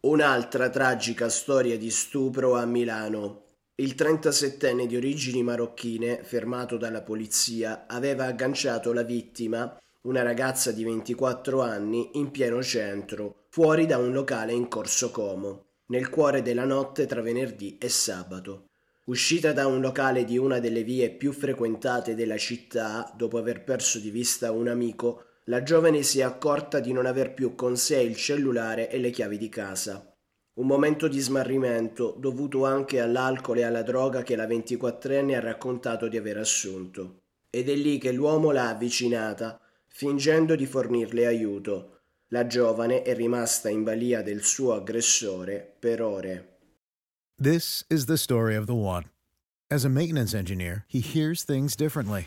Un'altra tragica storia di stupro a Milano. Il 37enne di origini marocchine, fermato dalla polizia, aveva agganciato la vittima, una ragazza di 24 anni, in pieno centro, fuori da un locale in Corso Como, nel cuore della notte tra venerdì e sabato. Uscita da un locale di una delle vie più frequentate della città, dopo aver perso di vista un amico, la giovane si è accorta di non aver più con sé il cellulare e le chiavi di casa. Un momento di smarrimento dovuto anche all'alcol e alla droga che la 24enne ha raccontato di aver assunto. Ed è lì che l'uomo l'ha avvicinata, fingendo di fornirle aiuto. La giovane è rimasta in balia del suo aggressore per ore. This is the story of the one. As a maintenance engineer, he hears things differently.